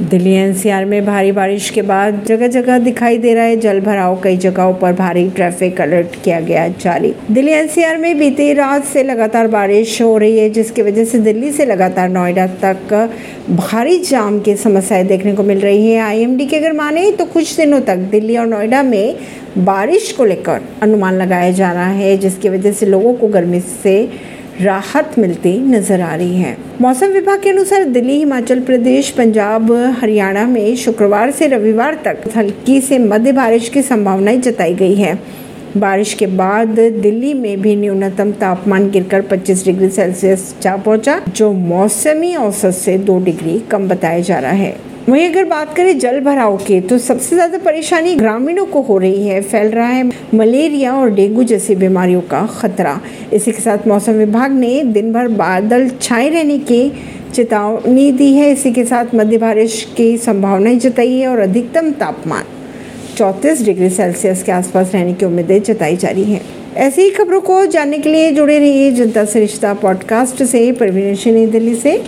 Delhi NCR में भारी बारिश के बाद जगह जगह दिखाई दे रहा है। जल भराव कई जगहों पर भारी ट्रैफ़िक अलर्ट किया गया जारी। दिल्ली एनसीआर में बीती रात से लगातार बारिश हो रही है, जिसकी वजह से दिल्ली से लगातार नोएडा तक भारी जाम की समस्याएँ देखने को मिल रही है। आईएमडी के अगर माने तो कुछ दिनों तक दिल्ली और नोएडा में बारिश को लेकर अनुमान लगाया जा रहा है, जिसकी वजह से लोगों को गर्मी से राहत मिलती नज़र आ रही है। मौसम विभाग के अनुसार दिल्ली, हिमाचल प्रदेश, पंजाब, हरियाणा में शुक्रवार से रविवार तक हल्की से मध्य बारिश की संभावनाएँ जताई गई है। बारिश के बाद दिल्ली में भी न्यूनतम तापमान गिरकर 25 डिग्री सेल्सियस जा पहुँचा, जो मौसमी औसत से दो डिग्री कम बताया जा रहा है। वहीं अगर बात करें जल भराव की तो सबसे ज़्यादा परेशानी ग्रामीणों को हो रही है। फैल रहा है मलेरिया और डेंगू जैसी बीमारियों का खतरा। इसी के साथ मौसम विभाग ने दिन भर बादल छाए रहने की चेतावनी दी है। इसी के साथ मध्य बारिश की संभावनाएँ जताई है और अधिकतम तापमान चौंतीस डिग्री सेल्सियस के आसपास रहने की उम्मीदें जताई जा रही हैं। ऐसी ही खबरों को जानने के लिए जुड़े रहिए जनता से रिश्ता पॉडकास्ट से, परवीन दिल्ली से।